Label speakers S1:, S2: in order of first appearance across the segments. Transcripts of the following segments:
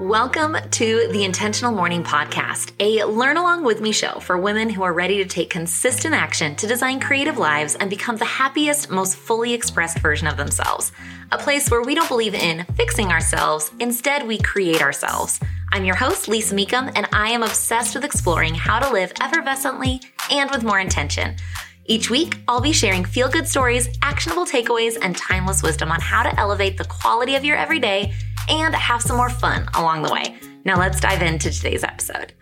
S1: Welcome to the Intentional Morning Podcast, a learn along with me show for women who are ready to take consistent action to design creative lives and become the happiest, most fully expressed version of themselves. A place where we don't believe in fixing ourselves, instead, we create ourselves. I'm your host, Lisa Mecham, and I am obsessed with exploring how to live effervescently and with more intention. Each week, I'll be sharing feel good stories, actionable takeaways, and timeless wisdom on how to elevate the quality of your everyday and have some more fun along the way. Now, let's dive into today's episode.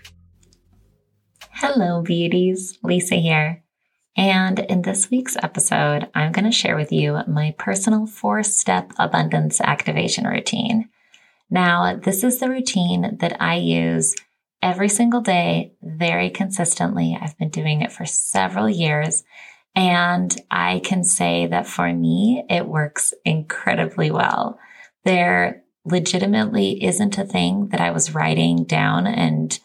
S1: Hello, beauties. Lisa here. And in this week's episode, I'm going to share with you my personal four step abundance activation routine. Now, this is the routine that I use every single day, very consistently. I've been doing it for several years. And I can say that for me, it works incredibly well. There legitimately isn't a thing that I was writing down and,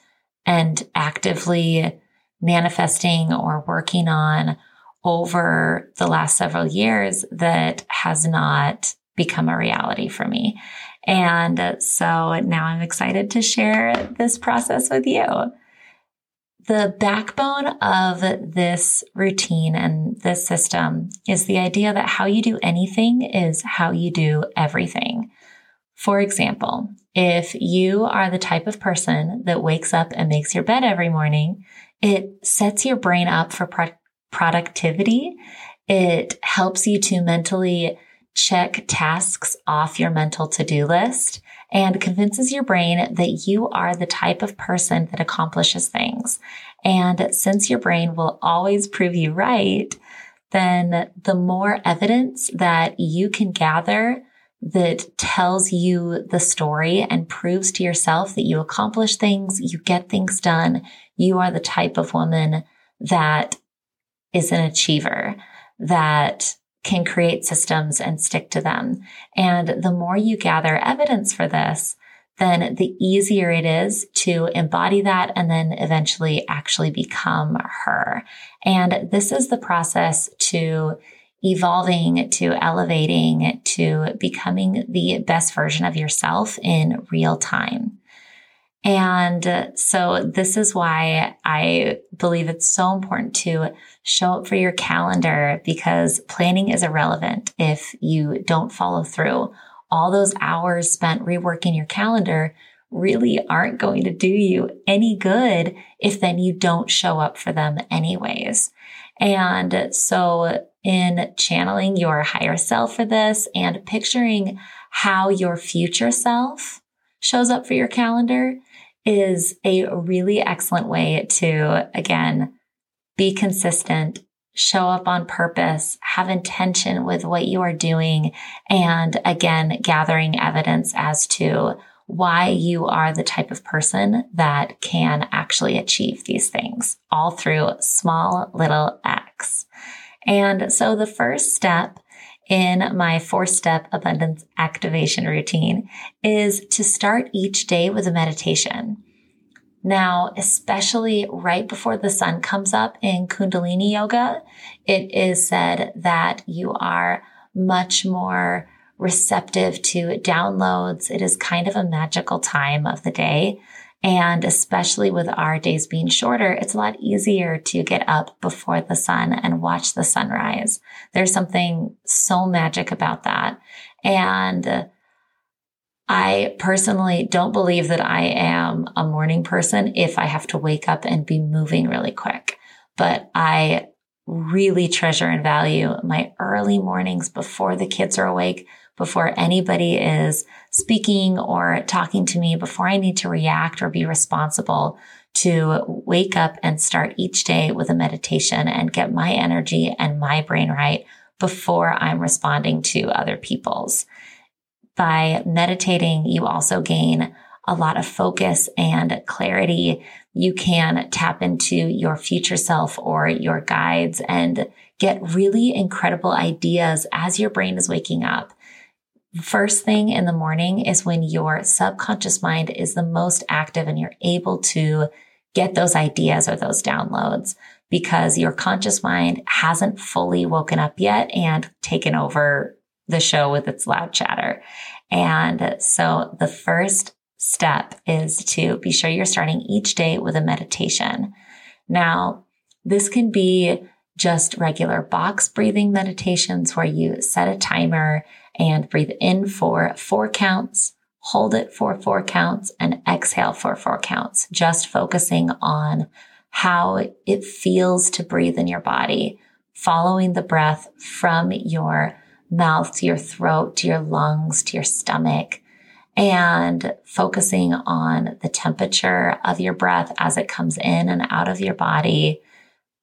S1: and actively manifesting or working on over the last several years that has not become a reality for me. And so now I'm excited to share this process with you. The backbone of this routine and this system is the idea that how you do anything is how you do everything. For example, if you are the type of person that wakes up and makes your bed every morning, it sets your brain up for pro- productivity. It helps you to mentally check tasks off your mental to-do list and convinces your brain that you are the type of person that accomplishes things. And since your brain will always prove you right, then the more evidence that you can gather that tells you the story and proves to yourself that you accomplish things, you get things done. You are the type of woman that is an achiever, that can create systems and stick to them. And the more you gather evidence for this, then the easier it is to embody that and then eventually actually become her. And this is the process to evolving to elevating to becoming the best version of yourself in real time. And so this is why I believe it's so important to show up for your calendar because planning is irrelevant if you don't follow through. All those hours spent reworking your calendar really aren't going to do you any good if then you don't show up for them anyways. And so in channeling your higher self for this and picturing how your future self shows up for your calendar is a really excellent way to, again, be consistent, show up on purpose, have intention with what you are doing, and again, gathering evidence as to why you are the type of person that can actually achieve these things all through small little acts. And so the first step in my four step abundance activation routine is to start each day with a meditation. Now, especially right before the sun comes up in Kundalini yoga, it is said that you are much more receptive to downloads. It is kind of a magical time of the day. And especially with our days being shorter, it's a lot easier to get up before the sun and watch the sunrise. There's something so magic about that. And I personally don't believe that I am a morning person if I have to wake up and be moving really quick, but I really treasure and value my early mornings before the kids are awake before anybody is speaking or talking to me, before I need to react or be responsible to wake up and start each day with a meditation and get my energy and my brain right before I'm responding to other people's. By meditating, you also gain a lot of focus and clarity. You can tap into your future self or your guides and get really incredible ideas as your brain is waking up first thing in the morning is when your subconscious mind is the most active and you're able to get those ideas or those downloads because your conscious mind hasn't fully woken up yet and taken over the show with its loud chatter. And so the first step is to be sure you're starting each day with a meditation. Now, this can be just regular box breathing meditations where you set a timer and breathe in for four counts, hold it for four counts and exhale for four counts, just focusing on how it feels to breathe in your body, following the breath from your mouth to your throat, to your lungs, to your stomach, and focusing on the temperature of your breath as it comes in and out of your body.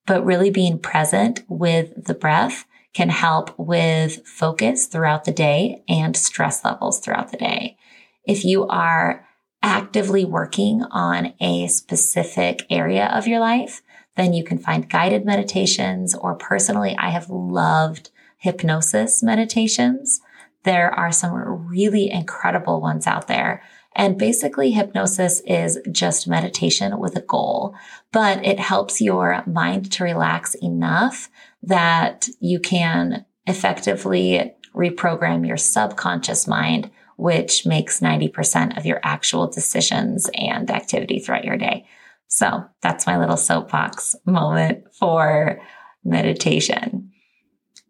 S1: But really being present with the breath can help with focus throughout the day and stress levels throughout the day. If you are actively working on a specific area of your life, then you can find guided meditations or personally, I have loved hypnosis meditations. There are some really incredible ones out there. And basically hypnosis is just meditation with a goal, but it helps your mind to relax enough that you can effectively reprogram your subconscious mind which makes 90% of your actual decisions and activity throughout your day. So that's my little soapbox moment for meditation.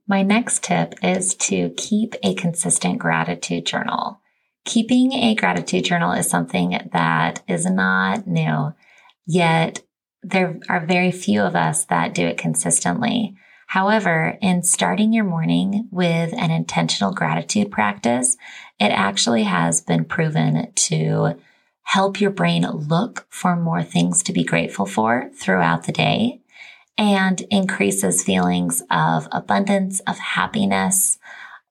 S1: My next tip is to keep a consistent gratitude journal. Keeping a gratitude journal is something that is not new, yet there are very few of us that do it consistently. However, in starting your morning with an intentional gratitude practice, it actually has been proven to help your brain look for more things to be grateful for throughout the day and increases feelings of abundance, of happiness.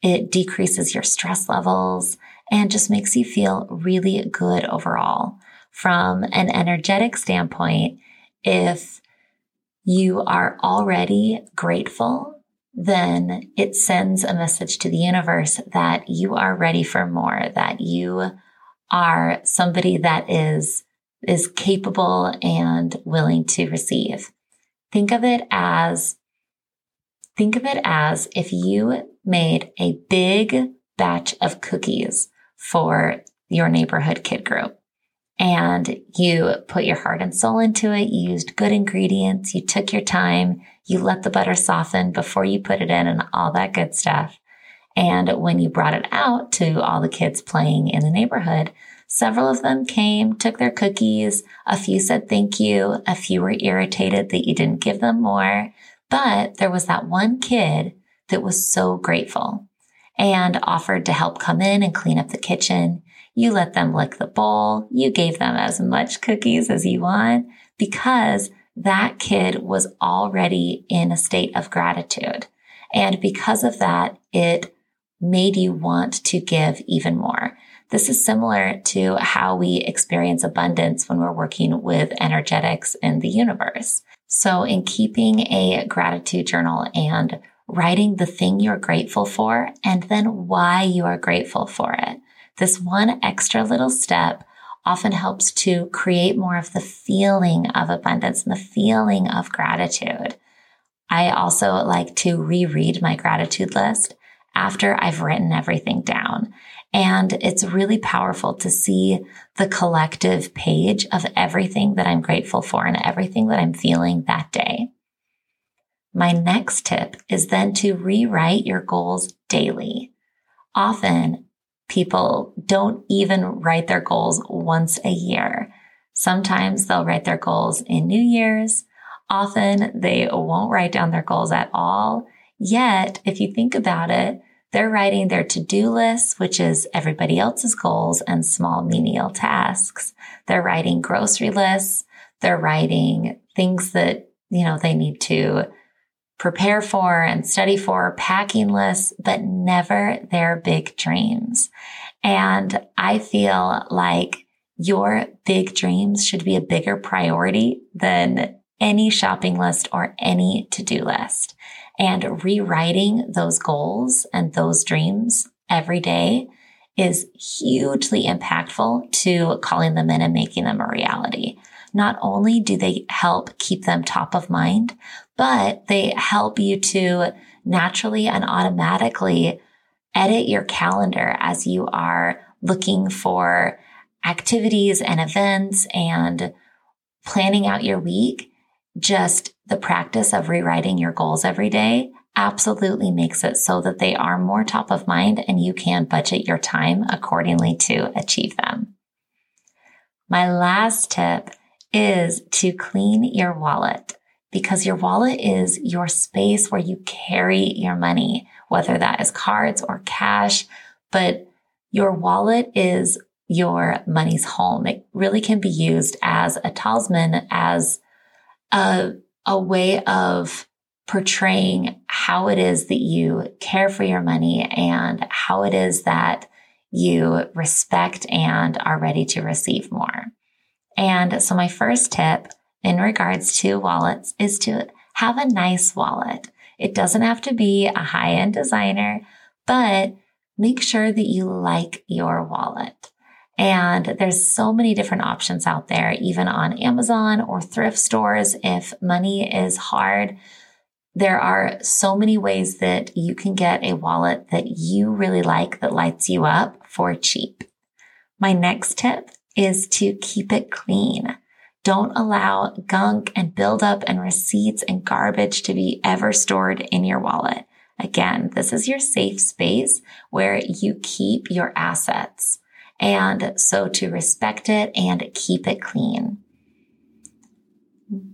S1: It decreases your stress levels and just makes you feel really good overall. From an energetic standpoint, if you are already grateful, then it sends a message to the universe that you are ready for more, that you are somebody that is, is capable and willing to receive. Think of it as, think of it as if you made a big batch of cookies for your neighborhood kid group and you put your heart and soul into it. You used good ingredients. You took your time. You let the butter soften before you put it in and all that good stuff. And when you brought it out to all the kids playing in the neighborhood, several of them came, took their cookies. A few said thank you. A few were irritated that you didn't give them more. But there was that one kid that was so grateful and offered to help come in and clean up the kitchen. You let them lick the bowl. You gave them as much cookies as you want because that kid was already in a state of gratitude. And because of that, it made you want to give even more. This is similar to how we experience abundance when we're working with energetics in the universe. So in keeping a gratitude journal and writing the thing you're grateful for and then why you are grateful for it. This one extra little step often helps to create more of the feeling of abundance and the feeling of gratitude. I also like to reread my gratitude list after I've written everything down. And it's really powerful to see the collective page of everything that I'm grateful for and everything that I'm feeling that day. My next tip is then to rewrite your goals daily. Often people don't even write their goals once a year. Sometimes they'll write their goals in New Year's. Often they won't write down their goals at all. Yet, if you think about it, they're writing their to-do list, which is everybody else's goals and small menial tasks. They're writing grocery lists. They're writing things that, you know, they need to prepare for and study for packing lists, but never their big dreams. And I feel like your big dreams should be a bigger priority than any shopping list or any to-do list. And rewriting those goals and those dreams every day is hugely impactful to calling them in and making them a reality. Not only do they help keep them top of mind, but they help you to naturally and automatically edit your calendar as you are looking for activities and events and planning out your week, just the practice of rewriting your goals every day absolutely makes it so that they are more top of mind and you can budget your time accordingly to achieve them. My last tip is to clean your wallet because your wallet is your space where you carry your money, whether that is cards or cash, but your wallet is your money's home. It really can be used as a talisman, as a, a way of portraying how it is that you care for your money and how it is that you respect and are ready to receive more. And so my first tip in regards to wallets is to have a nice wallet. It doesn't have to be a high end designer, but make sure that you like your wallet. And there's so many different options out there, even on Amazon or thrift stores. If money is hard, there are so many ways that you can get a wallet that you really like that lights you up for cheap. My next tip is to keep it clean. Don't allow gunk and buildup and receipts and garbage to be ever stored in your wallet. Again, this is your safe space where you keep your assets. And so to respect it and keep it clean.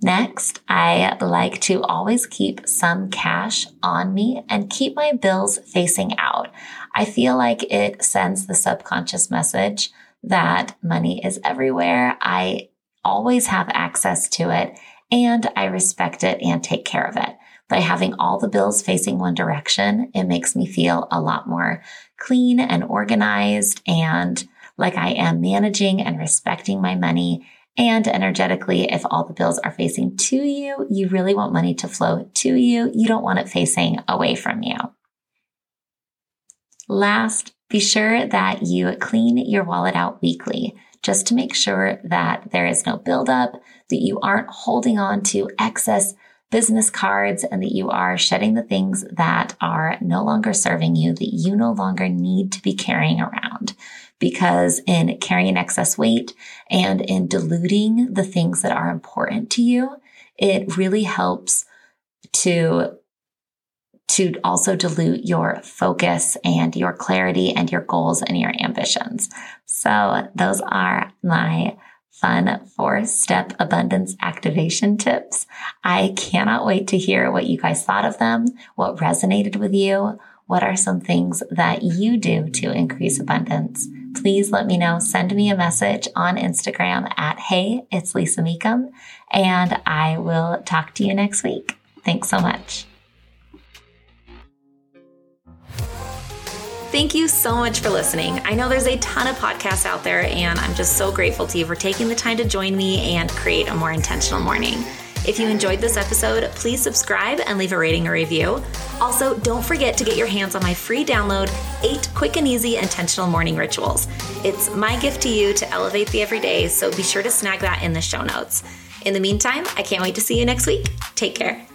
S1: Next, I like to always keep some cash on me and keep my bills facing out. I feel like it sends the subconscious message that money is everywhere. I always have access to it and I respect it and take care of it. By having all the bills facing one direction, it makes me feel a lot more clean and organized and like I am managing and respecting my money and energetically, if all the bills are facing to you, you really want money to flow to you. You don't want it facing away from you. Last, be sure that you clean your wallet out weekly just to make sure that there is no buildup, that you aren't holding on to excess business cards and that you are shedding the things that are no longer serving you, that you no longer need to be carrying around because in carrying excess weight and in diluting the things that are important to you, it really helps to to also dilute your focus and your clarity and your goals and your ambitions. So those are my fun four step abundance activation tips. I cannot wait to hear what you guys thought of them, what resonated with you, what are some things that you do to increase abundance? Please let me know. Send me a message on Instagram at Hey, it's Lisa Mecham, and I will talk to you next week. Thanks so much. Thank you so much for listening. I know there's a ton of podcasts out there, and I'm just so grateful to you for taking the time to join me and create a more intentional morning. If you enjoyed this episode, please subscribe and leave a rating or review. Also, don't forget to get your hands on my free download, Eight Quick and Easy Intentional Morning Rituals. It's my gift to you to elevate the everyday, so be sure to snag that in the show notes. In the meantime, I can't wait to see you next week. Take care.